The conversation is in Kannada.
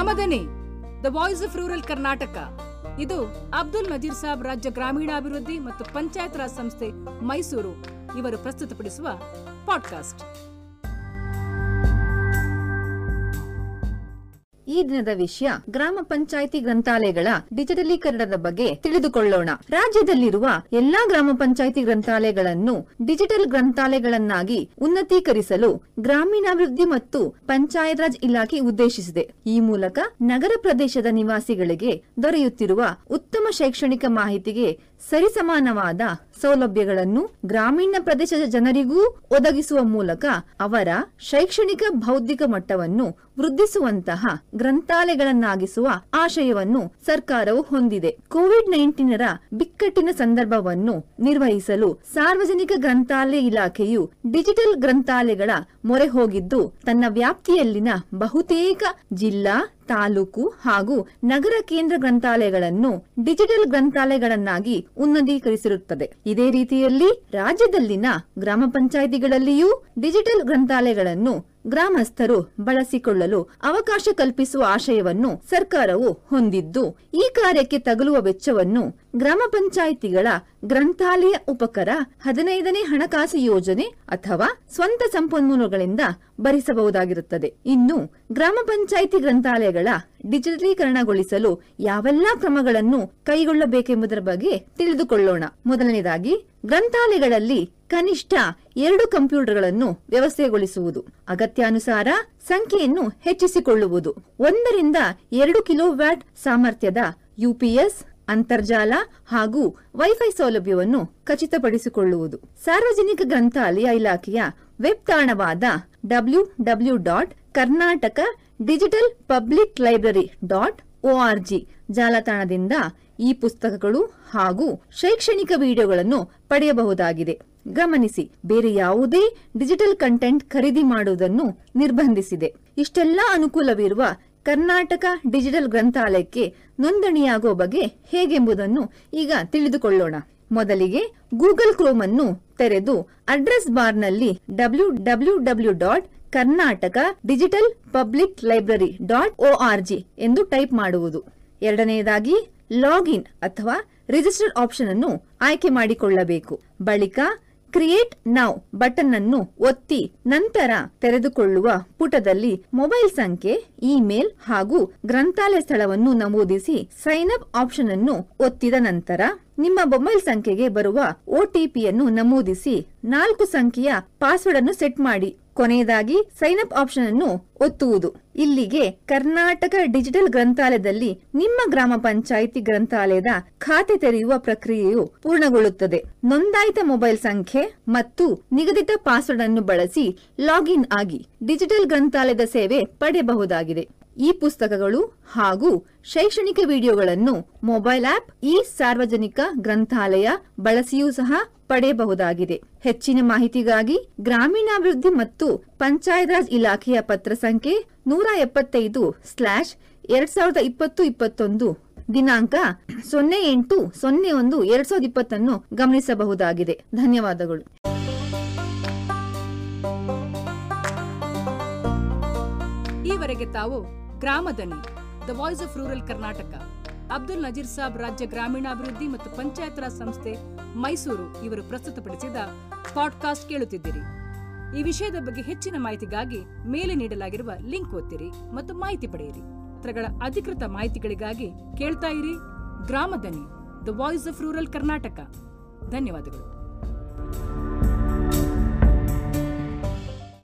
Gramadani the voice of rural Karnataka ಇದು ಅಬ್ದುಲ್ ನಜೀರ್ ಸಾಬ್ ರಾಜ್ಯ ಗ್ರಾಮೀಣಾಭಿವೃದ್ಧಿ ಮತ್ತು ಪಂಚಾಯತ್ ರಾಜ್ ಸಂಸ್ಥೆ ಮೈಸೂರು ಇವರು ಪ್ರಸ್ತುತಪಡಿಸುವ ಪಾಡ್ಕಾಸ್ಟ್ ಈ ದಿನದ ವಿಷಯ ಗ್ರಾಮ ಪಂಚಾಯಿತಿ ಗ್ರಂಥಾಲಯಗಳ ಡಿಜಿಟಲೀಕರಣದ ಬಗ್ಗೆ ತಿಳಿದುಕೊಳ್ಳೋಣ. ರಾಜ್ಯದಲ್ಲಿರುವ ಎಲ್ಲಾ ಗ್ರಾಮ ಪಂಚಾಯಿತಿ ಗ್ರಂಥಾಲಯಗಳನ್ನು ಡಿಜಿಟಲ್ ಗ್ರಂಥಾಲಯಗಳನ್ನಾಗಿ ಉನ್ನತೀಕರಿಸಲು ಗ್ರಾಮೀಣಾಭಿವೃದ್ಧಿ ಮತ್ತು ಪಂಚಾಯತ್ ರಾಜ್ ಇಲಾಖೆ ಉದ್ದೇಶಿಸಿದೆ. ಈ ಮೂಲಕ ನಗರ ಪ್ರದೇಶದ ನಿವಾಸಿಗಳಿಗೆ ದೊರೆಯುತ್ತಿರುವ ಉತ್ತಮ ಶೈಕ್ಷಣಿಕ ಮಾಹಿತಿಗೆ ಸರಿಸಮಾನವಾದ ಸೌಲಭ್ಯಗಳನ್ನು ಗ್ರಾಮೀಣ ಪ್ರದೇಶದ ಜನರಿಗೂ ಒದಗಿಸುವ ಮೂಲಕ ಅವರ ಶೈಕ್ಷಣಿಕ ಬೌದ್ಧಿಕ ಮಟ್ಟವನ್ನು ವೃದ್ಧಿಸುವಂತಹ ಗ್ರಂಥಾಲಯಗಳನ್ನಾಗಿಸುವ ಆಶಯವನ್ನು ಸರ್ಕಾರವು ಹೊಂದಿದೆ. ಕೋವಿಡ್ ನೈನ್ಟೀನರ ಬಿಕ್ಕಟ್ಟಿನ ಸಂದರ್ಭವನ್ನು ನಿರ್ವಹಿಸಲು ಸಾರ್ವಜನಿಕ ಗ್ರಂಥಾಲಯ ಇಲಾಖೆಯು ಡಿಜಿಟಲ್ ಗ್ರಂಥಾಲಯಗಳ ಮೊರೆ ಹೋಗಿದ್ದು, ತನ್ನ ವ್ಯಾಪ್ತಿಯಲ್ಲಿನ ಬಹುತೇಕ ಜಿಲ್ಲಾ ತಾಲೂಕು ಹಾಗೂ ನಗರ ಕೇಂದ್ರ ಗ್ರಂಥಾಲಯಗಳನ್ನು ಡಿಜಿಟಲ್ ಗ್ರಂಥಾಲಯಗಳನ್ನಾಗಿ ಉನ್ನತೀಕರಿಸಿರುತ್ತದೆ. ಇದೇ ರೀತಿಯಲ್ಲಿ ರಾಜ್ಯದಲ್ಲಿನ ಗ್ರಾಮ ಪಂಚಾಯಿತಿಗಳಲ್ಲಿಯೂ ಡಿಜಿಟಲ್ ಗ್ರಂಥಾಲಯಗಳನ್ನು ಗ್ರಾಮಸ್ಥರು ಬಳಸಿಕೊಳ್ಳಲು ಅವಕಾಶ ಕಲ್ಪಿಸುವ ಆಶಯವನ್ನು ಸರ್ಕಾರವು ಹೊಂದಿದ್ದು, ಈ ಕಾರ್ಯಕ್ಕೆ ತಗಲುವ ವೆಚ್ಚವನ್ನು ಗ್ರಾಮ ಪಂಚಾಯಿತಿಗಳ ಗ್ರಂಥಾಲಯ ಉಪಕರ ಹದಿನೈದನೇ ಹಣಕಾಸು ಯೋಜನೆ ಅಥವಾ ಸ್ವಂತ ಸಂಪನ್ಮೂಲಗಳಿಂದ ಭರಿಸಬಹುದಾಗಿರುತ್ತದೆ. ಇನ್ನು, ಗ್ರಾಮ ಪಂಚಾಯಿತಿ ಗ್ರಂಥಾಲಯಗಳ ಡಿಜಿಟಲೀಕರಣಗೊಳಿಸಲು ಯಾವೆಲ್ಲಾ ಕ್ರಮಗಳನ್ನು ಕೈಗೊಳ್ಳಬೇಕೆಂಬುದರ ಬಗ್ಗೆ ತಿಳಿದುಕೊಳ್ಳೋಣ. ಮೊದಲನೇದಾಗಿ ಗ್ರಂಥಾಲಯಗಳಲ್ಲಿ ಕನಿಷ್ಠ ಎರಡು ಕಂಪ್ಯೂಟರ್ಗಳನ್ನು ವ್ಯವಸ್ಥೆಗೊಳಿಸುವುದು. ಅಗತ್ಯಾನುಸಾರ ಸಂಖ್ಯೆಯನ್ನು ಹೆಚ್ಚಿಸಿಕೊಳ್ಳುವುದು. ಒಂದರಿಂದ ಎರಡು ಕಿಲೋವ್ಯಾಟ್ ಸಾಮರ್ಥ್ಯದ ಯುಪಿಎಸ್, ಅಂತರ್ಜಾಲ ಹಾಗೂ ವೈಫೈ ಸೌಲಭ್ಯವನ್ನು ಖಚಿತಪಡಿಸಿಕೊಳ್ಳುವುದು. ಸಾರ್ವಜನಿಕ ಗ್ರಂಥಾಲಯ ಇಲಾಖೆಯ web ತಾಣವಾದ W W dot Karnataka digital public library dot O R G ಜಾಲತಾಣದಿಂದ ಈ ಪುಸ್ತಕಗಳು ಹಾಗೂ ಶೈಕ್ಷಣಿಕ ವಿಡಿಯೋಗಳನ್ನು ಪಡೆಯಬಹುದಾಗಿದೆ. ಗಮನಿಸಿ, ಬೇರೆ ಯಾವುದೇ ಡಿಜಿಟಲ್ ಕಂಟೆಂಟ್ ಖರೀದಿ ಮಾಡುವುದನ್ನು ನಿರ್ಬಂಧಿಸಿದೆ. ಇಷ್ಟೆಲ್ಲಾ ಅನುಕೂಲವಿರುವ ಕರ್ನಾಟಕ ಡಿಜಿಟಲ್ ಗ್ರಂಥಾಲಯಕ್ಕೆ ನೋಂದಣಿಯಾಗುವ ಬಗ್ಗೆ ಹೇಗೆಂಬುದನ್ನು ಈಗ ತಿಳಿದುಕೊಳ್ಳೋಣ. ಮೊದಲಿಗೆ ಗೂಗಲ್ ಕ್ರೋಮ್ ಅನ್ನು ತೆರೆದು ಅಡ್ರೆಸ್ ಬಾರ್ನಲ್ಲಿ W W W dot Karnataka digital public library dot O R G ಎಂದು ಟೈಪ್ ಮಾಡುವುದು. ಎರಡನೆಯದಾಗಿ, ಲಾಗಿನ್ ಅಥವಾ ರಿಜಿಸ್ಟರ್ ಆಪ್ಷನ್ ಅನ್ನು ಆಯ್ಕೆ ಮಾಡಿಕೊಳ್ಳಬೇಕು. ಬಳಿಕ ಕ್ರಿಯೇಟ್ ನೌ ಬಟನ್ ಅನ್ನು ಒತ್ತಿ ನಂತರ ತೆರೆದುಕೊಳ್ಳುವ ಪುಟದಲ್ಲಿ ಮೊಬೈಲ್ ಸಂಖ್ಯೆ, ಇಮೇಲ್ ಹಾಗೂ ಗ್ರಂಥಾಲಯ ಸ್ಥಳವನ್ನು ನಮೂದಿಸಿ ಸೈನ್ ಅಪ್ ಆಪ್ಷನ್ ಅನ್ನು ಒತ್ತಿದ ನಂತರ ನಿಮ್ಮ ಮೊಬೈಲ್ ಸಂಖ್ಯೆಗೆ ಬರುವ ಒಟಿಪಿಯನ್ನು ನಮೂದಿಸಿ ನಾಲ್ಕು ಸಂಖ್ಯೆಯ ಪಾಸ್ವರ್ಡ್ ಅನ್ನು ಸೆಟ್ ಮಾಡಿ. ಕೊನೆಯದಾಗಿ ಸೈನ್ ಅಪ್ ಆಪ್ಷನ್ ಅನ್ನು ಒತ್ತುವುದು. ಇಲ್ಲಿಗೆ ಕರ್ನಾಟಕ ಡಿಜಿಟಲ್ ಗ್ರಂಥಾಲಯದಲ್ಲಿ ನಿಮ್ಮ ಗ್ರಾಮ ಪಂಚಾಯಿತಿ ಗ್ರಂಥಾಲಯದ ಖಾತೆ ತೆರೆಯುವ ಪ್ರಕ್ರಿಯೆಯು ಪೂರ್ಣಗೊಳ್ಳುತ್ತದೆ. ನೋಂದಾಯಿತ ಮೊಬೈಲ್ ಸಂಖ್ಯೆ ಮತ್ತು ನಿಗದಿತ ಪಾಸ್ವರ್ಡ್ ಅನ್ನು ಬಳಸಿ ಲಾಗಿನ್ ಆಗಿ ಡಿಜಿಟಲ್ ಗ್ರಂಥಾಲಯದ ಸೇವೆ ಪಡೆಯಬಹುದಾಗಿದೆ. ಈ ಪುಸ್ತಕಗಳು ಹಾಗೂ ಶೈಕ್ಷಣಿಕ ವಿಡಿಯೋಗಳನ್ನು ಮೊಬೈಲ್ ಆಪ್ ಈ ಸಾರ್ವಜನಿಕ ಗ್ರಂಥಾಲಯ ಬಳಸಿಯೂ ಸಹ ಪಡೆಯಬಹುದಾಗಿದೆ. ಹೆಚ್ಚಿನ ಮಾಹಿತಿಗಾಗಿ ಗ್ರಾಮೀಣಾಭಿವೃದ್ಧಿ ಮತ್ತು ಪಂಚಾಯತ್ ರಾಜ್ ಇಲಾಖೆಯ ಪತ್ರ ಸಂಖ್ಯೆ ನೂರ ಎಪ್ಪತ್ತೈದು ಸ್ಲಾಶ್ ಎರಡ್ ಸಾವಿರದ ಇಪ್ಪತ್ತು ಇಪ್ಪತ್ತೊಂದು. ದಿನಾಂಕ ಸೊನ್ನೆ ಎಂಟು ಸೊನ್ನೆ ಒಂದು ಎರಡ್ ಸಾವಿರದ ಇಪ್ಪತ್ತನ್ನು ಗಮನಿಸಬಹುದಾಗಿದೆ. ಧನ್ಯವಾದಗಳು. ಈವರೆಗೆ ತಾವು Gramadani the voice of rural Karnataka Abdul Nazir Saab ರಾಜ್ಯ ಗ್ರಾಮೀಣಾಭಿವೃದ್ಧಿ ಮತ್ತು ಪಂಚಾಯತ್ ರಾಜ್ ಸಂಸ್ಥೆ ಮೈಸೂರು ಇವರು ಪ್ರಸ್ತುತಪಡಿಸಿದ ಪಾಡ್ಕಾಸ್ಟ್ ಕೇಳುತ್ತಿದ್ದೀರಿ. ಈ ವಿಷಯದ ಬಗ್ಗೆ ಹೆಚ್ಚಿನ ಮಾಹಿತಿಗಾಗಿ ಮೇಲೆ ನೀಡಲಾಗಿರುವ ಲಿಂಕ್ ಒತ್ತಿರಿ ಮತ್ತು ಮಾಹಿತಿ ಪಡೆಯಿರಿ. ಪತ್ರಗಳ ಅಧಿಕೃತ ಮಾಹಿತಿಗಳಿಗಾಗಿ ಕೇಳ್ತಾ ಇರಿ. Gramadani the voice of rural Karnataka. ಧನ್ಯವಾದಗಳು.